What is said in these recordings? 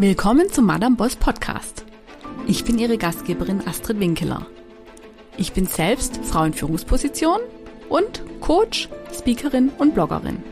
Willkommen zum Madame Boss Podcast. Ich bin Ihre Gastgeberin Astrid Winkeler. Ich bin selbst Frau in Führungsposition und Coach, Speakerin und Bloggerin.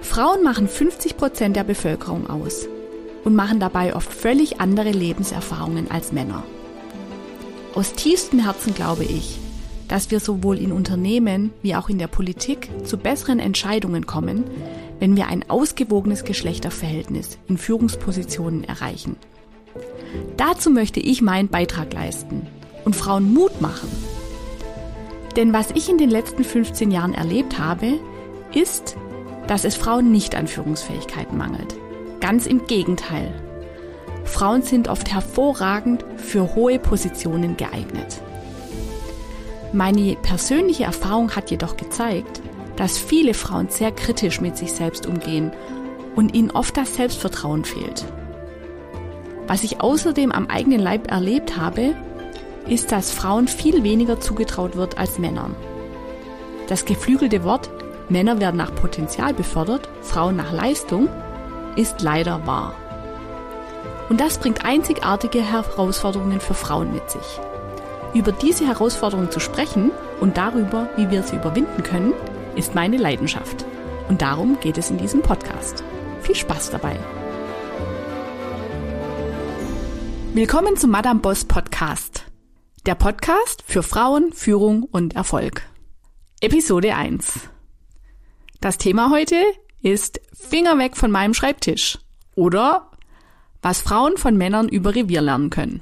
Frauen machen 50 Prozent der Bevölkerung aus und machen dabei oft völlig andere Lebenserfahrungen als Männer. Aus tiefstem Herzen glaube ich, dass wir sowohl in Unternehmen wie auch in der Politik zu besseren Entscheidungen kommen, wenn wir ein ausgewogenes Geschlechterverhältnis in Führungspositionen erreichen. Dazu möchte ich meinen Beitrag leisten und Frauen Mut machen. Denn was ich in den letzten 15 Jahren erlebt habe, ist, dass es Frauen nicht an Führungsfähigkeiten mangelt. Ganz im Gegenteil. Frauen sind oft hervorragend für hohe Positionen geeignet. Meine persönliche Erfahrung hat jedoch gezeigt, dass viele Frauen sehr kritisch mit sich selbst umgehen und ihnen oft das Selbstvertrauen fehlt. Was ich außerdem am eigenen Leib erlebt habe, ist, dass Frauen viel weniger zugetraut wird als Männern. Das geflügelte Wort Männer werden nach Potenzial befördert, Frauen nach Leistung ist leider wahr. Und das bringt einzigartige Herausforderungen für Frauen mit sich. Über diese Herausforderungen zu sprechen und darüber, wie wir sie überwinden können, ist meine Leidenschaft. Und darum geht es in diesem Podcast. Viel Spaß dabei. Willkommen zum Madame Boss Podcast. Der Podcast für Frauen, Führung und Erfolg. Episode 1. Das Thema heute ist Finger weg von meinem Schreibtisch oder was Frauen von Männern über Revier lernen können.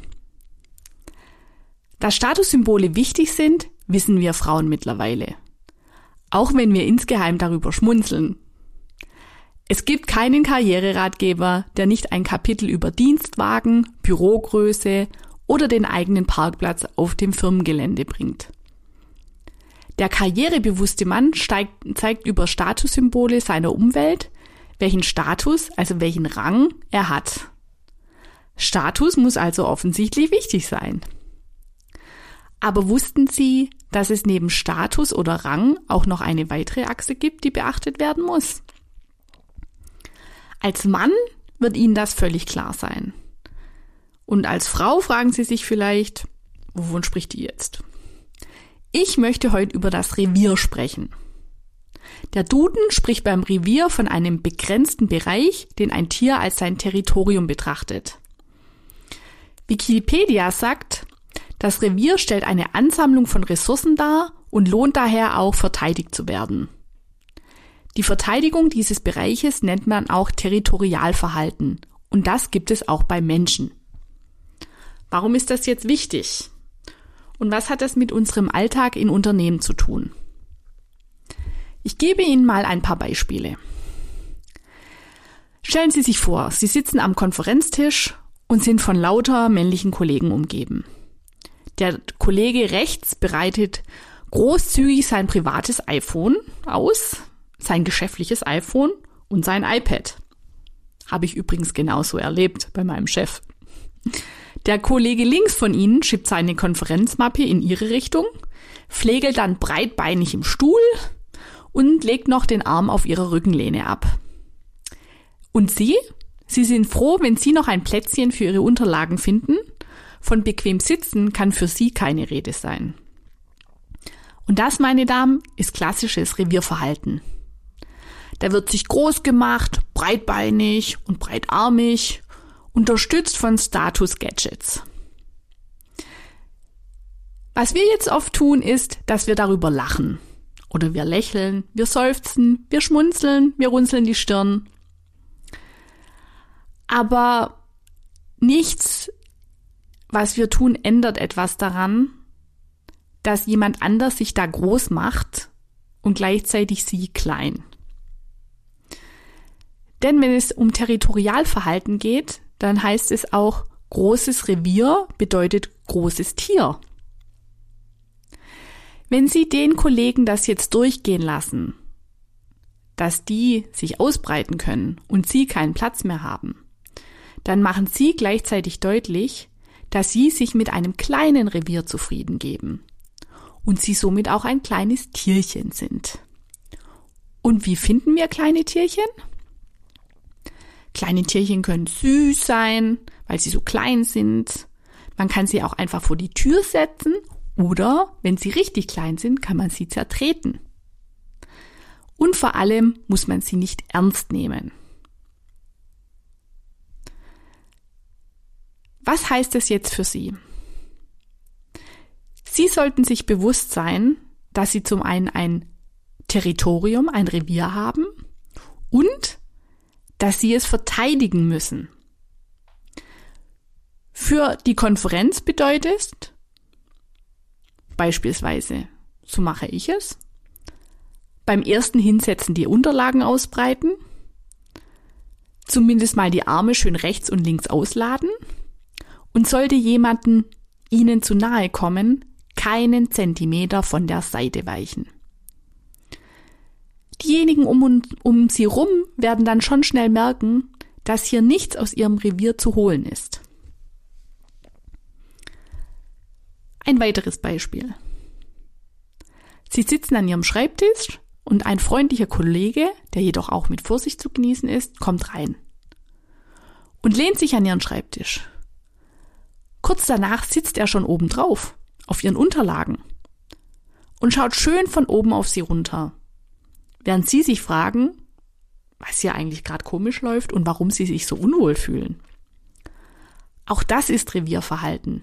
Dass Statussymbole wichtig sind, wissen wir Frauen mittlerweile auch wenn wir insgeheim darüber schmunzeln. Es gibt keinen Karriereratgeber, der nicht ein Kapitel über Dienstwagen, Bürogröße oder den eigenen Parkplatz auf dem Firmengelände bringt. Der karrierebewusste Mann steigt, zeigt über Statussymbole seiner Umwelt, welchen Status, also welchen Rang er hat. Status muss also offensichtlich wichtig sein. Aber wussten Sie, dass es neben Status oder Rang auch noch eine weitere Achse gibt, die beachtet werden muss? Als Mann wird Ihnen das völlig klar sein. Und als Frau fragen Sie sich vielleicht, wovon spricht die jetzt? Ich möchte heute über das Revier sprechen. Der Duden spricht beim Revier von einem begrenzten Bereich, den ein Tier als sein Territorium betrachtet. Wikipedia sagt, das Revier stellt eine Ansammlung von Ressourcen dar und lohnt daher auch verteidigt zu werden. Die Verteidigung dieses Bereiches nennt man auch Territorialverhalten und das gibt es auch bei Menschen. Warum ist das jetzt wichtig? Und was hat das mit unserem Alltag in Unternehmen zu tun? Ich gebe Ihnen mal ein paar Beispiele. Stellen Sie sich vor, Sie sitzen am Konferenztisch und sind von lauter männlichen Kollegen umgeben. Der Kollege rechts bereitet großzügig sein privates iPhone aus, sein geschäftliches iPhone und sein iPad. Habe ich übrigens genauso erlebt bei meinem Chef. Der Kollege links von Ihnen schiebt seine Konferenzmappe in Ihre Richtung, pflegelt dann breitbeinig im Stuhl und legt noch den Arm auf Ihrer Rückenlehne ab. Und Sie? Sie sind froh, wenn Sie noch ein Plätzchen für Ihre Unterlagen finden von bequem sitzen kann für Sie keine Rede sein. Und das, meine Damen, ist klassisches Revierverhalten. Da wird sich groß gemacht, breitbeinig und breitarmig, unterstützt von Status-Gadgets. Was wir jetzt oft tun, ist, dass wir darüber lachen. Oder wir lächeln, wir seufzen, wir schmunzeln, wir runzeln die Stirn. Aber nichts was wir tun, ändert etwas daran, dass jemand anders sich da groß macht und gleichzeitig sie klein. Denn wenn es um Territorialverhalten geht, dann heißt es auch, großes Revier bedeutet großes Tier. Wenn Sie den Kollegen das jetzt durchgehen lassen, dass die sich ausbreiten können und Sie keinen Platz mehr haben, dann machen Sie gleichzeitig deutlich, dass sie sich mit einem kleinen Revier zufrieden geben und sie somit auch ein kleines Tierchen sind. Und wie finden wir kleine Tierchen? Kleine Tierchen können süß sein, weil sie so klein sind. Man kann sie auch einfach vor die Tür setzen oder, wenn sie richtig klein sind, kann man sie zertreten. Und vor allem muss man sie nicht ernst nehmen. Was heißt es jetzt für Sie? Sie sollten sich bewusst sein, dass Sie zum einen ein Territorium, ein Revier haben und dass Sie es verteidigen müssen. Für die Konferenz bedeutet beispielsweise, so mache ich es, beim ersten Hinsetzen die Unterlagen ausbreiten, zumindest mal die Arme schön rechts und links ausladen und sollte jemanden Ihnen zu nahe kommen, keinen Zentimeter von der Seite weichen. Diejenigen um, um Sie rum werden dann schon schnell merken, dass hier nichts aus Ihrem Revier zu holen ist. Ein weiteres Beispiel. Sie sitzen an Ihrem Schreibtisch und ein freundlicher Kollege, der jedoch auch mit Vorsicht zu genießen ist, kommt rein und lehnt sich an Ihren Schreibtisch. Kurz danach sitzt er schon oben drauf, auf Ihren Unterlagen und schaut schön von oben auf Sie runter, während Sie sich fragen, was hier eigentlich gerade komisch läuft und warum Sie sich so unwohl fühlen. Auch das ist Revierverhalten.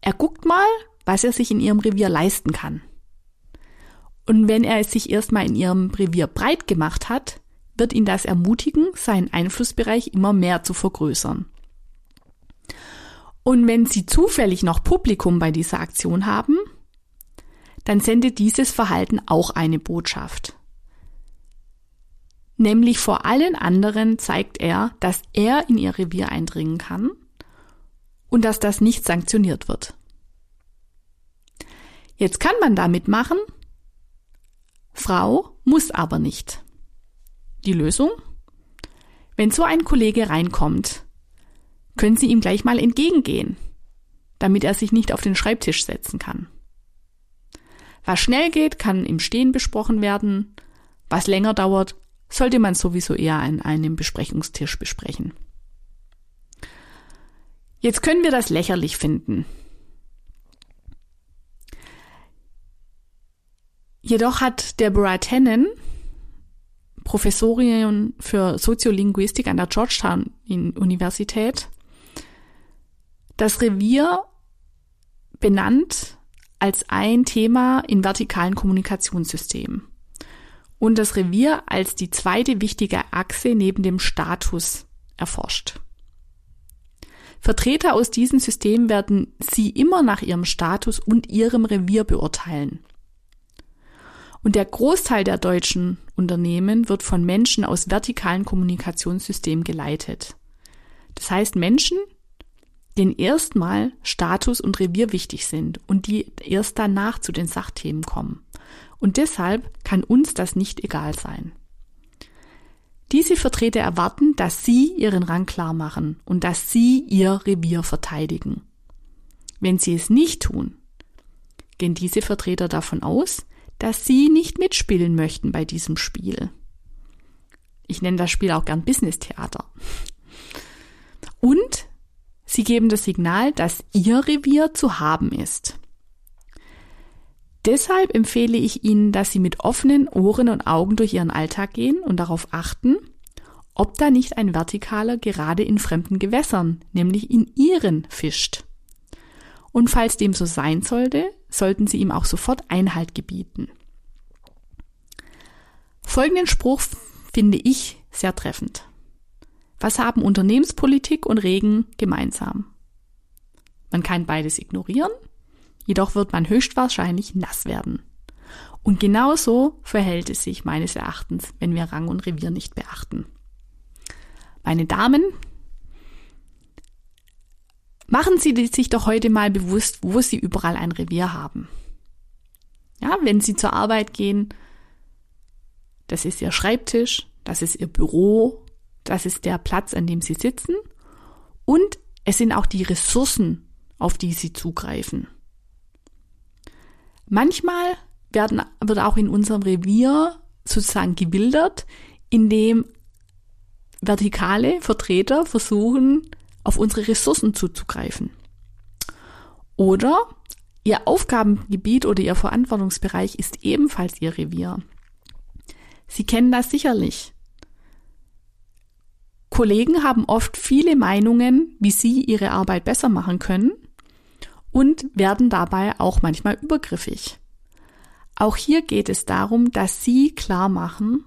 Er guckt mal, was er sich in ihrem Revier leisten kann. Und wenn er es sich erstmal in ihrem Revier breit gemacht hat, wird ihn das ermutigen, seinen Einflussbereich immer mehr zu vergrößern. Und wenn Sie zufällig noch Publikum bei dieser Aktion haben, dann sendet dieses Verhalten auch eine Botschaft. Nämlich vor allen anderen zeigt er, dass er in ihr Revier eindringen kann und dass das nicht sanktioniert wird. Jetzt kann man damit machen, Frau muss aber nicht. Die Lösung? Wenn so ein Kollege reinkommt, können Sie ihm gleich mal entgegengehen, damit er sich nicht auf den Schreibtisch setzen kann. Was schnell geht, kann im Stehen besprochen werden. Was länger dauert, sollte man sowieso eher an einem Besprechungstisch besprechen. Jetzt können wir das lächerlich finden. Jedoch hat Deborah Tannen, Professorin für Soziolinguistik an der Georgetown Universität, das Revier benannt als ein Thema in vertikalen Kommunikationssystemen und das Revier als die zweite wichtige Achse neben dem Status erforscht. Vertreter aus diesen Systemen werden sie immer nach ihrem Status und ihrem Revier beurteilen. Und der Großteil der deutschen Unternehmen wird von Menschen aus vertikalen Kommunikationssystemen geleitet. Das heißt Menschen, denen erstmal Status und Revier wichtig sind und die erst danach zu den Sachthemen kommen. Und deshalb kann uns das nicht egal sein. Diese Vertreter erwarten, dass sie ihren Rang klar machen und dass sie ihr Revier verteidigen. Wenn sie es nicht tun, gehen diese Vertreter davon aus, dass sie nicht mitspielen möchten bei diesem Spiel. Ich nenne das Spiel auch gern Business-Theater. Und sie geben das Signal, dass ihr Revier zu haben ist. Deshalb empfehle ich Ihnen, dass Sie mit offenen Ohren und Augen durch Ihren Alltag gehen und darauf achten, ob da nicht ein Vertikaler gerade in fremden Gewässern, nämlich in Ihren, fischt. Und falls dem so sein sollte, sollten Sie ihm auch sofort Einhalt gebieten. Folgenden Spruch finde ich sehr treffend. Was haben Unternehmenspolitik und Regen gemeinsam? Man kann beides ignorieren Jedoch wird man höchstwahrscheinlich nass werden. Und genauso verhält es sich meines Erachtens, wenn wir Rang und Revier nicht beachten. Meine Damen, machen Sie sich doch heute mal bewusst, wo Sie überall ein Revier haben. Ja, wenn Sie zur Arbeit gehen, das ist Ihr Schreibtisch, das ist Ihr Büro, das ist der Platz, an dem Sie sitzen und es sind auch die Ressourcen, auf die Sie zugreifen. Manchmal werden, wird auch in unserem Revier sozusagen gewildert, indem vertikale Vertreter versuchen, auf unsere Ressourcen zuzugreifen. Oder ihr Aufgabengebiet oder ihr Verantwortungsbereich ist ebenfalls ihr Revier. Sie kennen das sicherlich. Kollegen haben oft viele Meinungen, wie sie ihre Arbeit besser machen können und werden dabei auch manchmal übergriffig. Auch hier geht es darum, dass Sie klar machen,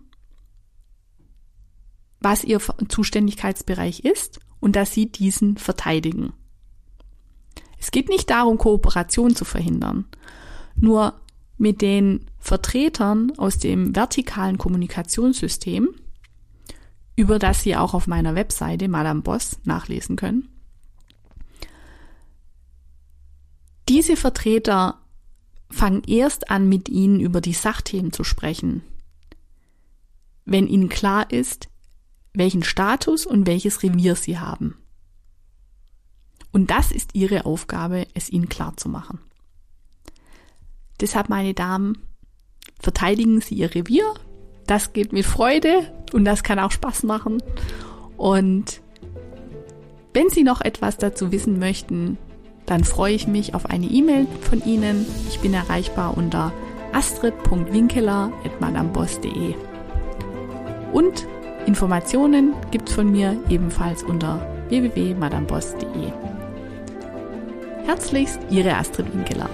was Ihr Zuständigkeitsbereich ist und dass Sie diesen verteidigen. Es geht nicht darum, Kooperation zu verhindern. Nur mit den Vertretern aus dem vertikalen Kommunikationssystem, über das Sie auch auf meiner Webseite Madame Boss nachlesen können. Diese Vertreter fangen erst an, mit Ihnen über die Sachthemen zu sprechen, wenn Ihnen klar ist, welchen Status und welches Revier Sie haben. Und das ist Ihre Aufgabe, es Ihnen klar zu machen. Deshalb, meine Damen, verteidigen Sie Ihr Revier. Das geht mit Freude und das kann auch Spaß machen. Und wenn Sie noch etwas dazu wissen möchten, dann freue ich mich auf eine E-Mail von Ihnen. Ich bin erreichbar unter astrid.winkeler.madamboss.de. Und Informationen gibt es von mir ebenfalls unter www.madamboss.de. Herzlichst, Ihre Astrid Winkeler.